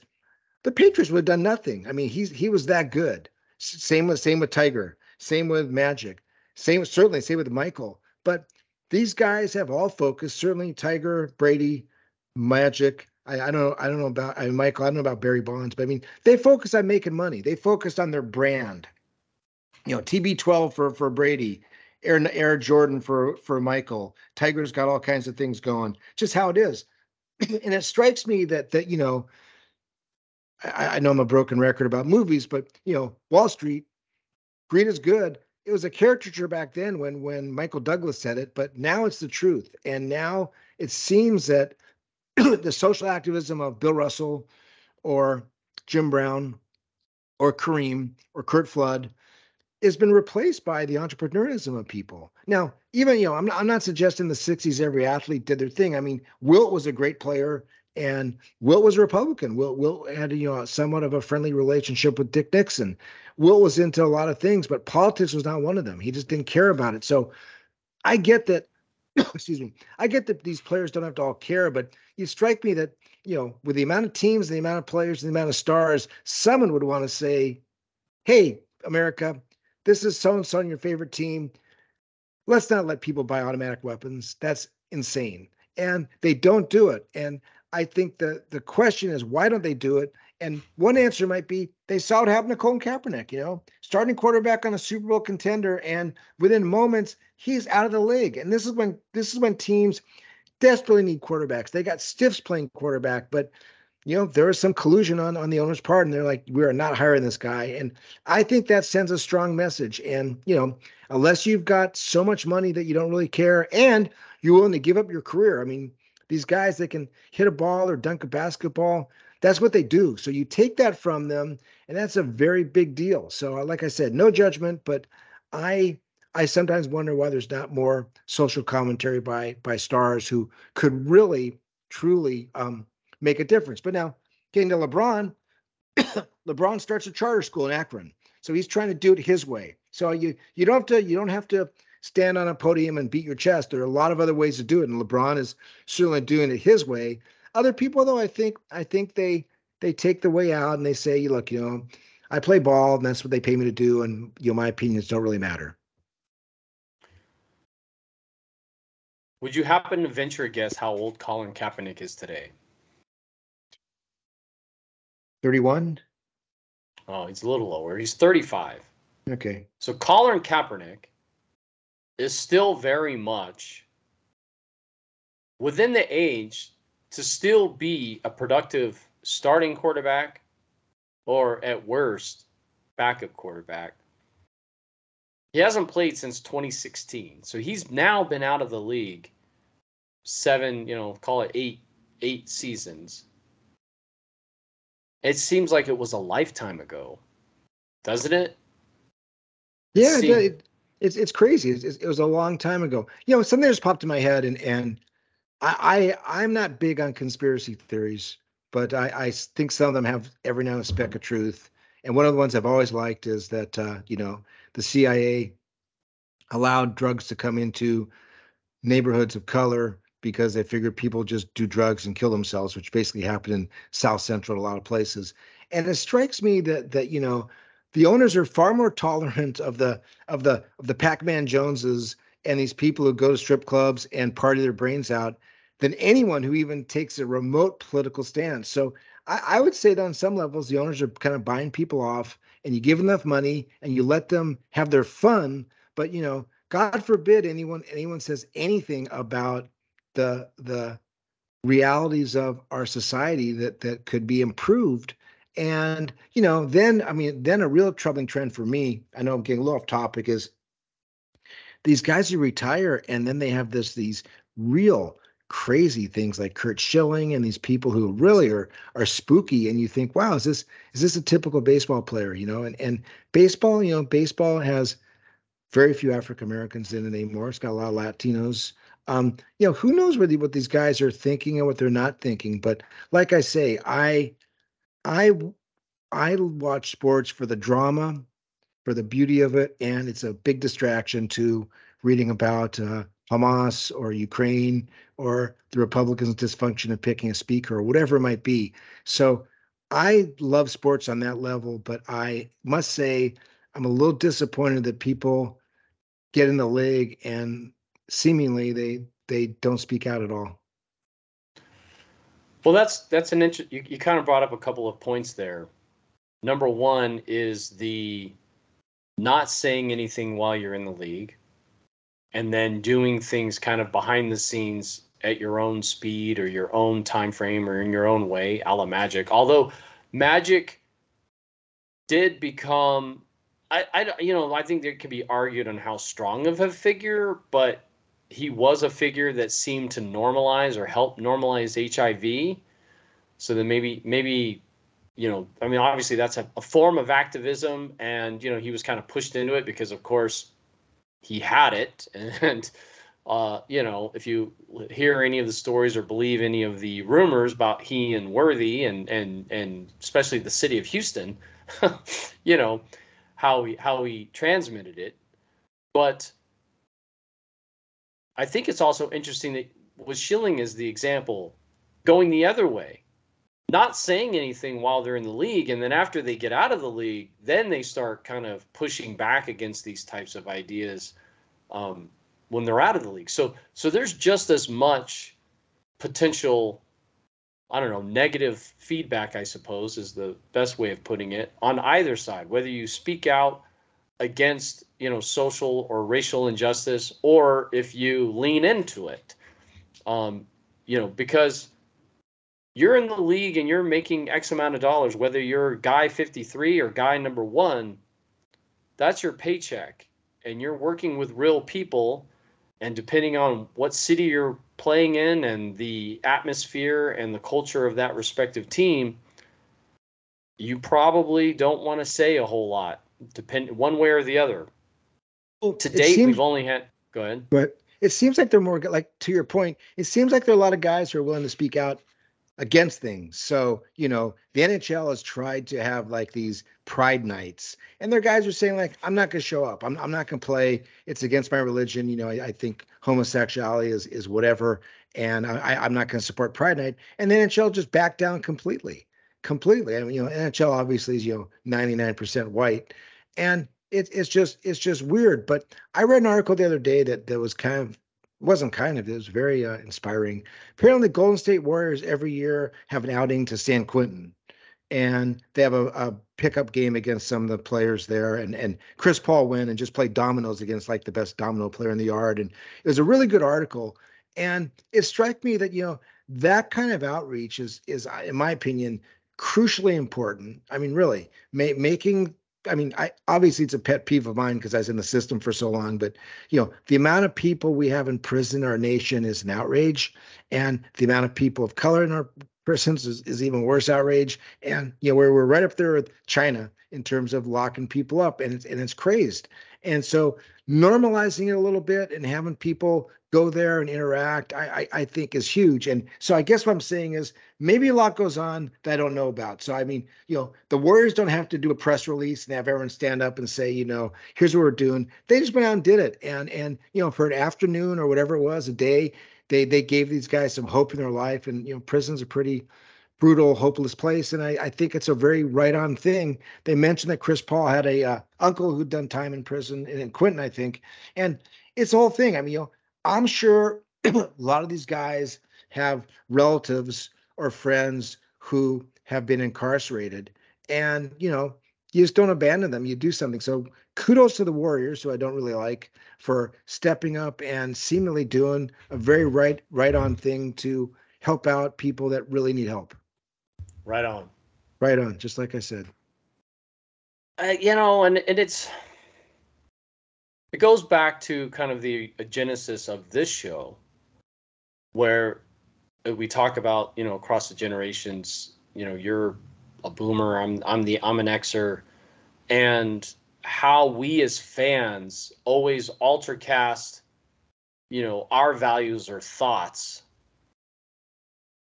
the Patriots would have done nothing. I mean, he's he was that good. Same with same with Tiger. Same with Magic. Same certainly same with Michael. But these guys have all focused. Certainly Tiger, Brady, Magic. I, I don't know. I don't know about I, Michael. I don't know about Barry Bonds, but I mean they focus on making money. They focused on their brand. You know, TB12 for for Brady, Air Air Jordan for for Michael. Tiger's got all kinds of things going. Just how it is, (clears throat) and it strikes me that that you know I, I know I'm a broken record about movies, but you know, Wall Street, greed is good. It was a caricature back then when when Michael Douglas said it, but now it's the truth. And now it seems that (clears throat) the social activism of Bill Russell or Jim Brown or Kareem or Curt Flood has been replaced by the entrepreneurism of people. Now, even you know, I'm not, I'm not suggesting the 60s every athlete did their thing. I mean, Wilt was a great player and Wilt was a Republican. Wilt, Wilt had you know somewhat of a friendly relationship with Dick Nixon. Wilt was into a lot of things, but politics was not one of them. He just didn't care about it. So I get that. (coughs) excuse me. I get that these players don't have to all care, but you strike me that you know with the amount of teams, the amount of players, the amount of stars, someone would want to say, "Hey, America, this is so and so on your favorite team. Let's not let people buy automatic weapons. That's insane." And they don't do it. And I think the the question is why don't they do it? And one answer might be they saw it happen to Colin Kaepernick, you know, starting quarterback on a Super Bowl contender, and within moments he's out of the league. And this is when this is when teams desperately need quarterbacks. They got stiffs playing quarterback, but you know there was some collusion on on the owner's part, and they're like, we are not hiring this guy. And I think that sends a strong message. And you know, unless you've got so much money that you don't really care, and you're willing to give up your career, I mean these guys that can hit a ball or dunk a basketball, that's what they do. So you take that from them, and that's a very big deal. So, uh, like I said, no judgment, but I I sometimes wonder why there's not more social commentary by by stars who could really truly um, make a difference. But now getting to LeBron, (coughs) LeBron starts a charter school in Akron, so he's trying to do it his way. So you you don't have to you don't have to stand on a podium and beat your chest. There are a lot of other ways to do it, and LeBron is certainly doing it his way. Other people, though, I think I think they they take the way out and they say, you look, you know, I play ball and that's what they pay me to do, and you know, my opinions don't really matter. Would you happen to venture a guess how old Colin Kaepernick is today? 31? Oh, he's a little lower. He's 35. Okay. So Colin Kaepernick is still very much within the age to still be a productive starting quarterback or at worst backup quarterback. He hasn't played since 2016. So he's now been out of the league seven, you know, call it eight eight seasons. It seems like it was a lifetime ago. Doesn't it? Yeah, it, it, it's it's crazy. It's, it was a long time ago. You know, something just popped in my head, and and I, I I'm not big on conspiracy theories, but I I think some of them have every now and a speck of truth. And one of the ones I've always liked is that uh, you know the CIA allowed drugs to come into neighborhoods of color because they figured people just do drugs and kill themselves, which basically happened in South Central, a lot of places. And it strikes me that that you know the owners are far more (laughs) tolerant of the of the of the Pac-Man Joneses and these people who go to strip clubs and party their brains out than anyone who even takes a remote political stance. So I, I would say that on some levels, the owners are kind of buying people off, and you give enough money and you let them have their fun. But you know, God forbid anyone anyone says anything about the the realities of our society that that could be improved. And, you know, then, I mean, then a real troubling trend for me, I know I'm getting a little off topic, is these guys who retire and then they have this these real crazy things like Curt Schilling and these people who really are are spooky. And you think wow is this is this a typical baseball player you know? And and baseball you know baseball has very few African Americans in it anymore. It's got a lot of Latinos um you know who knows what, the, what these guys are thinking and what they're not thinking but like I say I I I watch sports for the drama for the beauty of it and it's a big distraction to reading about uh, Hamas or Ukraine or the Republicans' dysfunction of picking a speaker or whatever it might be. So I love sports on that level, but I must say I'm a little disappointed that people get in the league and seemingly they they don't speak out at all. Well, that's that's an interest. You, you kind of brought up a couple of points there. Number one is the not saying anything while you're in the league and then doing things kind of behind the scenes at your own speed or your own time frame or in your own way, a la Magic. Although Magic did become, I, I, you know, I think there could be argued on how strong of a figure, but he was a figure that seemed to normalize or help normalize HIV. So then maybe, maybe, you know, I mean, obviously that's a, a form of activism, and you know, he was kind of pushed into it because, of course, he had it (laughs) and uh, you know if you hear any of the stories or believe any of the rumors about he and worthy and and and especially the city of houston (laughs) you know how he how he transmitted it but i think it's also interesting that with schilling as the example going the other way not saying anything while they're in the league and then after they get out of the league then they start kind of pushing back against these types of ideas um, when they're out of the league. So so there's just as much potential i don't know negative feedback i suppose is the best way of putting it on either side. Whether you speak out against you know social or racial injustice or if you lean into it um, you know because you're in the league and you're making X amount of dollars, whether you're guy 53 or guy number one, that's your paycheck. And you're working with real people. And depending on what city you're playing in and the atmosphere and the culture of that respective team, you probably don't want to say a whole lot, depend one way or the other. Well, to date, seems, we've only had. Go ahead. But it seems like they're more like to your point. It seems like there are a lot of guys who are willing to speak out against things. So, you know, the NHL has tried to have like these pride nights, and their guys are saying, like, I'm not going to show up. I'm, I'm not going to play. It's against my religion. You know, I, I think homosexuality is, is whatever. And I, I'm not going to support Pride Night. And the NHL just backed down completely. Completely. I mean, you know, NHL obviously is, you know, 99% white. And it, it's just it's just weird. But I read an article the other day that that was kind of wasn't kind of it was very uh, inspiring apparently golden state warriors every year have an outing to san quentin and they have a, a pickup game against some of the players there and and chris paul went and just played dominoes against like the best domino player in the yard and it was a really good article and it struck me that you know that kind of outreach is is in my opinion crucially important i mean really ma- making I mean, I obviously it's a pet peeve of mine because I was in the system for so long, but you know, the amount of people we have in prison in our nation is an outrage, and the amount of people of color in our prisons is, is even worse outrage. And you know, we're we're right up there with China in terms of locking people up, and it's and it's crazed. And so normalizing it a little bit and having people go there and interact, I, I, I think is huge. And so I guess what I'm saying is maybe a lot goes on that I don't know about. So I mean, you know, the Warriors don't have to do a press release and have everyone stand up and say, you know, here's what we're doing. They just went out and did it. And and you know, for an afternoon or whatever it was, a day, they they gave these guys some hope in their life. And you know, prisons are pretty brutal, hopeless place. And I, I think it's a very right on thing. They mentioned that Chris Paul had a uh, uncle who'd done time in prison in Quentin, I think. And it's the whole thing. I mean, you know, I'm sure (clears throat) a lot of these guys have relatives or friends who have been incarcerated. And, you know, you just don't abandon them. You do something. So kudos to the Warriors, who I don't really like, for stepping up and seemingly doing a very right, right on thing to help out people that really need help. Right on. Right on, just like I said. Uh, you know, and, and it's it goes back to kind of the genesis of this show, where uh, we talk about you know across the generations. You know, you're a boomer. I'm I'm the I'm an Xer, and how we as fans always alter cast you know, our values or thoughts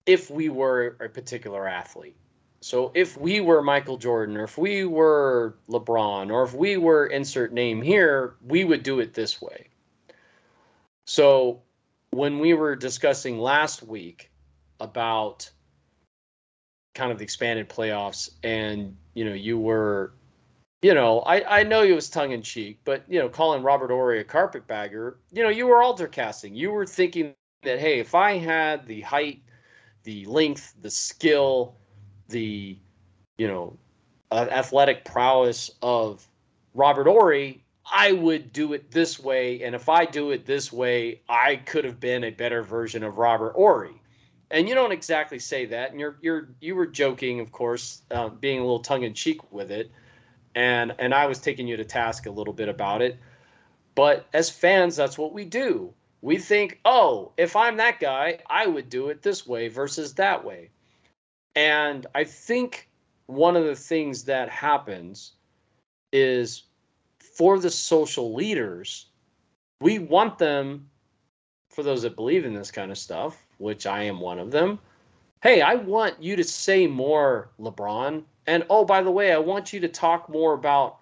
if we were a particular athlete. So if we were Michael Jordan, or if we were LeBron, or if we were insert name here, we would do it this way. So when we were discussing last week about kind of the expanded playoffs, and you know, you were, you know, I I know it was tongue in cheek, but you know, calling Robert Horry a carpetbagger, you know, you were altercasting. You were thinking that hey, if I had the height, the length, the skill the you know uh, athletic prowess of Robert Horry, I would do it this way, and if I do it this way, I could have been a better version of Robert Horry. And you don't exactly say that, and you're you're you were joking, of course, uh, being a little tongue in cheek with it, and and I was taking you to task a little bit about it. But as fans, that's what we do. We think, oh, if I'm that guy, I would do it this way versus that way. And I think one of the things that happens is for the social leaders, we want them, for those that believe in this kind of stuff, which I am one of them. Hey, I want you to say more, LeBron. And oh, by the way, I want you to talk more about,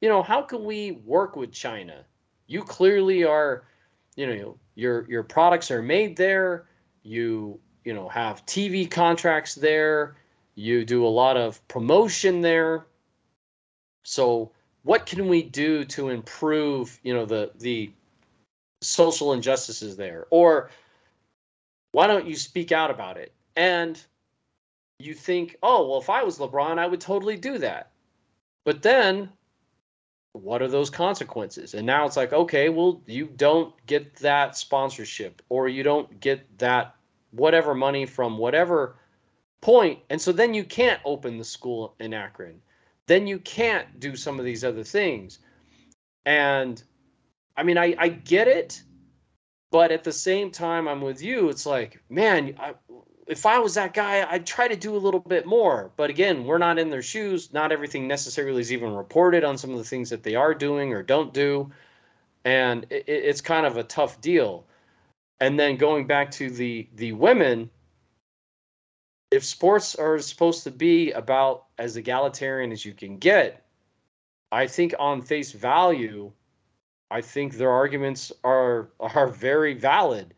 you know, how can we work with China? You clearly are, you know, your your products are made there. You you know have TV contracts there. You do a lot of promotion there. So what can we do to improve you know the the social injustices there or why don't you speak out about it and you think oh well if i was lebron i would totally do that but then what are those consequences and now it's like okay well you don't get that sponsorship or you don't get that whatever money from whatever point. And so then you can't open the school in Akron. Then you can't do some of these other things. And I mean, I, I get it, but at the same time, I'm with you. It's like, man, I, if I was that guy, I'd try to do a little bit more. But again, we're not in their shoes. Not everything necessarily is even reported on some of the things that they are doing or don't do. And it, it's kind of a tough deal. And then going back to the the women, if sports are supposed to be about as egalitarian as you can get, I think on face value, I think their arguments are are very valid.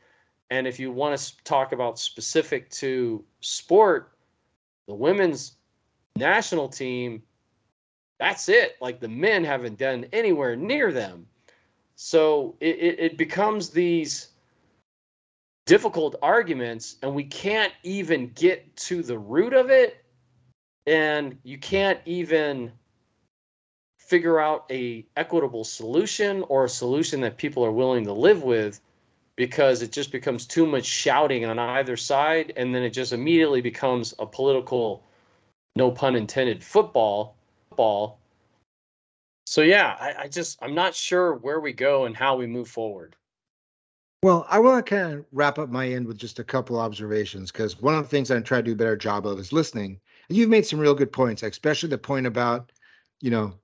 And if you want to talk about specific to sport, the women's national team, that's it. Like the men haven't done anywhere near them. So it, it, it becomes these difficult arguments and we can't even get to the root of it and you can't even figure out a equitable solution or a solution that people are willing to live with because it just becomes too much shouting on either side and then it just immediately becomes a political no pun intended football ball so yeah I, I just i'm not sure where we go and how we move forward well, I want to kind of wrap up my end with just a couple observations because one of the things I try to do a better job of is listening. And you've made some real good points, especially the point about, you know,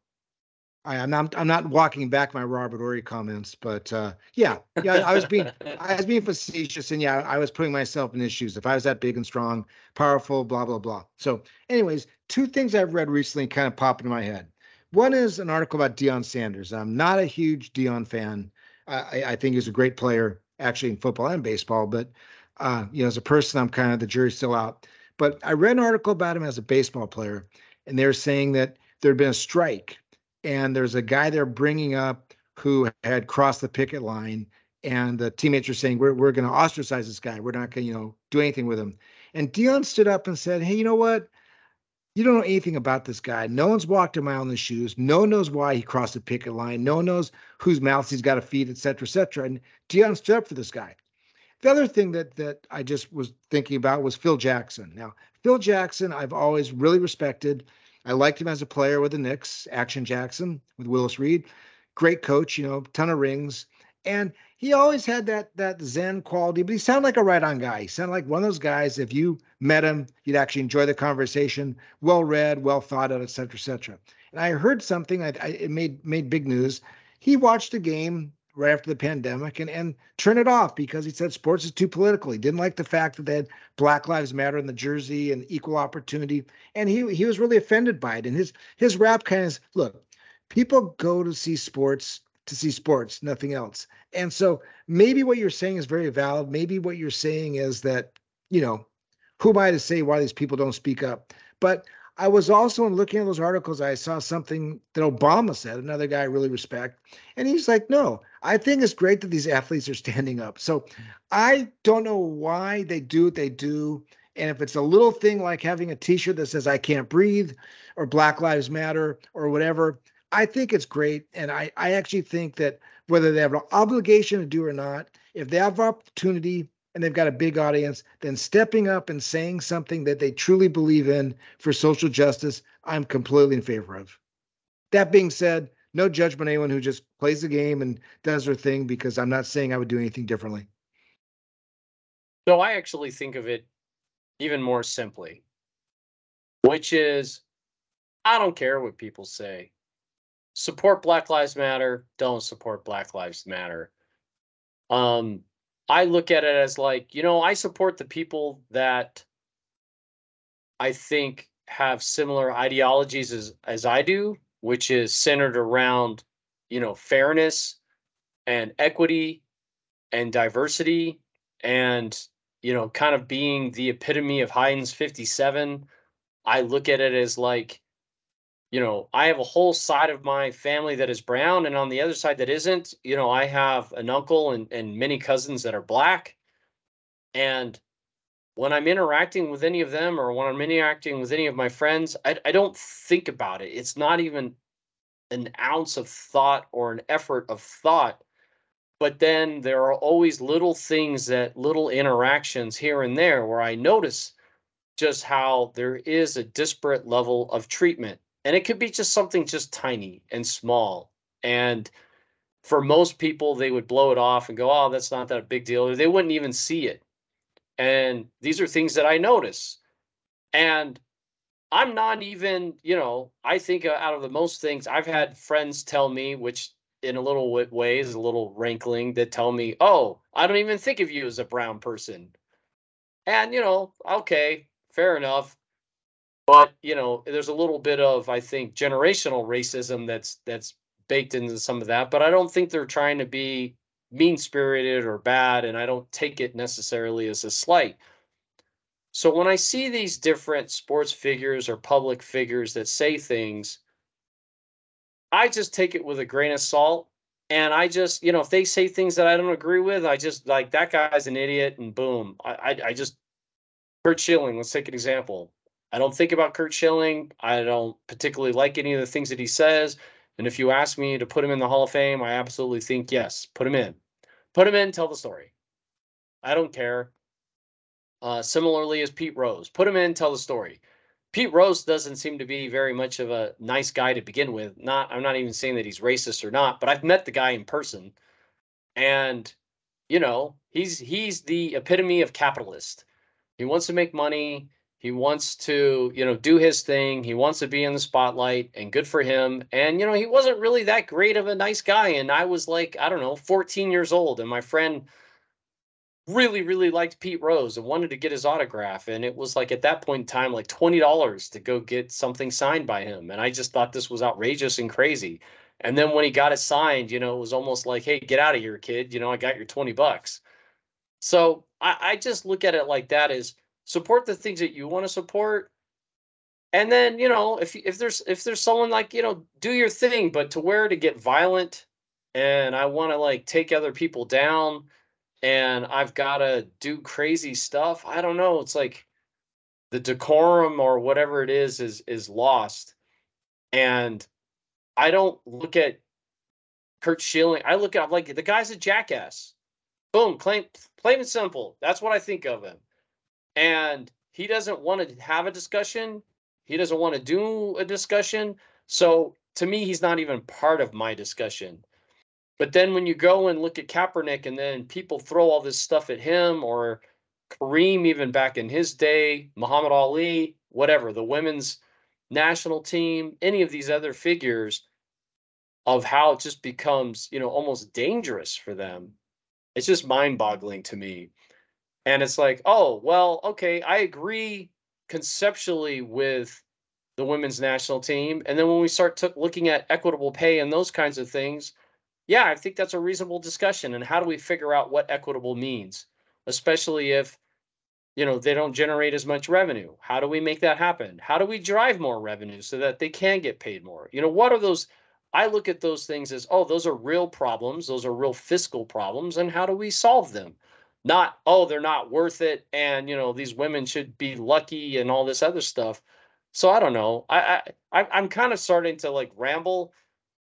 I, am not I'm not walking back my Robert Horry comments, but uh, yeah, yeah, I was being I was being facetious, and yeah, I was putting myself in his shoes. If I was that big and strong, powerful, blah blah blah. So, anyways, two things I've read recently kind of pop into my head. One is an article about Deion Sanders. I'm not a huge Deion fan. I, I think he's a great player actually in football and baseball. But uh, you know, as a person, I'm kind of the jury's still out. But I read an article about him as a baseball player, and they're saying that there had been a strike, and there's a guy they're bringing up who had crossed the picket line, and the teammates are saying we're we're going to ostracize this guy. We're not going to you know do anything with him. And Deion stood up and said, "Hey, you know what? You don't know anything about this guy. No one's walked a mile in the shoes. No one knows why he crossed the picket line. No one knows whose mouths he's got to feed, et cetera, et cetera. And Deion stood up for this guy. The other thing that that I just was thinking about was Phil Jackson. Now, Phil Jackson, I've always really respected. I liked him as a player with the Knicks, Action Jackson with Willis Reed. great coach, you know, ton of rings. And he always had that that zen quality, but he sounded like a right-on guy. He sounded like one of those guys. If you met him, you'd actually enjoy the conversation. Well read, well thought out, et cetera, et cetera. And I heard something. I, I, it made made big news. He watched a game right after the pandemic and and turn it off because he said sports is too political. He didn't like the fact that they had Black Lives Matter in the jersey and equal opportunity, and he he was really offended by it. And his his rap kind of look, people go to see sports to see sports, nothing else. And so maybe what you're saying is very valid. Maybe what you're saying is that you know who am I to say why these people don't speak up? But I was also in looking at those articles, I saw something that Obama said, another guy I really respect. And he's like, no, I think it's great that these athletes are standing up. So I don't know why they do what they do. And if it's a little thing like having a t shirt that says, I can't breathe, or Black Lives Matter, or whatever, I think it's great. And I, I actually think that whether they have an obligation to do or not, if they have opportunity and they've got a big audience, then stepping up and saying something that they truly believe in for social justice, I'm completely in favor of. That being said, no judgment anyone who just plays the game and does their thing because I'm not saying I would do anything differently. So I actually think of it even more simply, which is I don't care what people say. Support Black Lives Matter, don't support Black Lives Matter. Um, I look at it as like, you know, I support the people that I think have similar ideologies as as I do, which is centered around, you know, fairness and equity and diversity and you know, kind of being the epitome of Heinz 57. I look at it as like you know, I have a whole side of my family that is brown, and on the other side that isn't, you know, I have an uncle and, and many cousins that are black. And when I'm interacting with any of them or when I'm interacting with any of my friends, I, I don't think about it. It's not even an ounce of thought or an effort of thought. But then there are always little things that little interactions here and there where I notice just how there is a disparate level of treatment and it could be just something just tiny and small. And for most people they would blow it off and go oh that's not that big deal or they wouldn't even see it. And these are things that i notice. And i'm not even you know i think out of the most things i've had friends tell me which in a little way is a little rankling that tell me oh i don't even think of you as a brown person. And you know okay fair enough but you know there's a little bit of i think generational racism that's that's baked into some of that but i don't think they're trying to be mean spirited or bad and i don't take it necessarily as a slight so when i see these different sports figures or public figures that say things i just take it with a grain of salt and i just you know if they say things that i don't agree with i just like that guy's an idiot and boom i i, I just Curt Schilling, let's take an example. I don't think about Curt Schilling. I don't particularly like any of the things that he says. And if you ask me to put him in the Hall of Fame, I absolutely think yes, put him in. Put him in, tell the story. I don't care. Uh, similarly as Pete Rose, put him in, tell the story. Pete Rose doesn't seem to be very much of a nice guy to begin with. Not, I'm not even saying that he's racist or not, but I've met the guy in person, and you know, he's he's the epitome of capitalist. He wants to make money. He wants to, you know, do his thing. He wants to be in the spotlight and good for him. And, you know, he wasn't really that great of a nice guy. And I was like, I don't know, 14 years old. And my friend really, really liked Pete Rose and wanted to get his autograph. And it was like at that point in time, like $20 to go get something signed by him. And I just thought this was outrageous and crazy. And then when he got it signed, you know, it was almost like, hey, get out of here, kid. You know, I got your 20 bucks. So I, I just look at it like that is support the things that you want to support. And then you know if if there's if there's someone like you know do your thing but to where to get violent and i want to like take other people down and i've got to do crazy stuff i don't know it's like the decorum or whatever it is is is lost. And i don't look at Curt Schilling i look at like the guy's a jackass. Boom plain plain and simple that's what i think of him and he doesn't want to have a discussion. He doesn't want to do a discussion. So to me, he's not even part of my discussion. But then when you go and look at Kaepernick and then people throw all this stuff at him or Kareem, even back in his day, Muhammad Ali, whatever, the women's national team, any of these other figures of how it just becomes, you know, almost dangerous for them. It's just mind boggling to me. And it's like, oh, well, okay, I agree conceptually with the women's national team. And then when we start looking at equitable pay and those kinds of things, yeah, I think that's a reasonable discussion. And how do we figure out what equitable means, especially if you know they don't generate as much revenue? How do we make that happen? How do we drive more revenue so that they can get paid more? You know, what are those? I look at those things as, oh, those are real problems. Those are real fiscal problems. And how do we solve them? Not, oh, they're not worth it. And, you know, these women should be lucky and all this other stuff. So I don't know. I, I I'm kind of starting to like ramble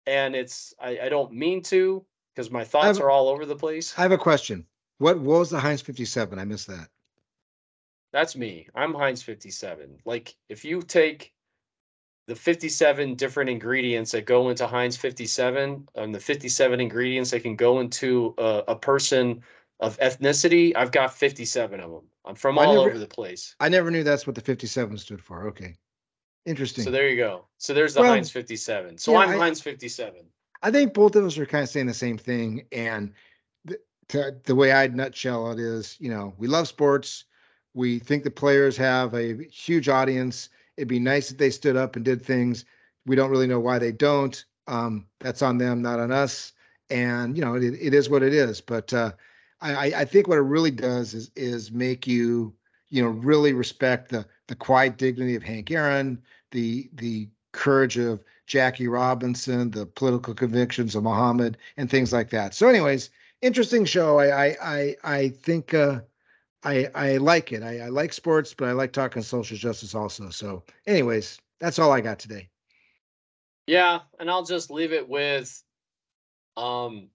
and it's I, I don't mean to because my thoughts have- are all over the place. I have a question. What, what was the Heinz 57? I missed that. That's me. I'm Heinz 57. Like if you take the 57 different ingredients that go into Heinz 57 and the 57 ingredients that can go into a, a person of ethnicity, I've got 57 of them. I'm from all never- over the place. I never knew that's what the 57 stood for. Okay. Interesting. So there you go. So there's the Well, Heinz 57. So yeah, I'm I- Heinz 57. I think both of us are kind of saying the same thing. And the, to, the way I'd nutshell it is, you know, we love sports. We think the players have a huge audience. It'd be nice if they stood up and did things. We don't really know why they don't. Um, that's on them, not on us. And you know, it, it is what it is. But uh, I- I think what it really does is is make you, you know, really respect the the quiet dignity of Hank Aaron, the the courage of Jackie Robinson, the political convictions of Muhammad, and things like that. So, anyways, interesting show. I I I, I think uh, I I like it. I, I like sports, but I like talking social justice also. So, anyways, that's all I got today. Yeah, and I'll just leave it with um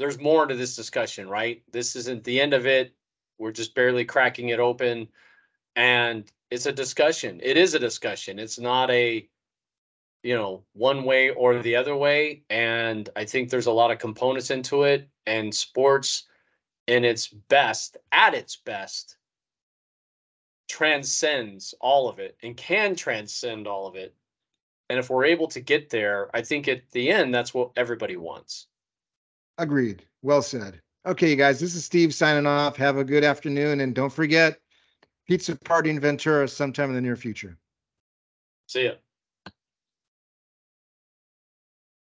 there's more to this discussion, right? This isn't the end of it. We're just barely cracking it open and it's a discussion. It is a discussion. It's not a you know, one way or the other way and I think there's a lot of components into it and sports in its best, at its best transcends all of it and can transcend all of it and if we're able to get there, I think at the end, that's what everybody wants. Agreed. Well said. Okay, you guys, this is Steve signing off. Have a good afternoon, and don't forget pizza party in Ventura sometime in the near future. See ya.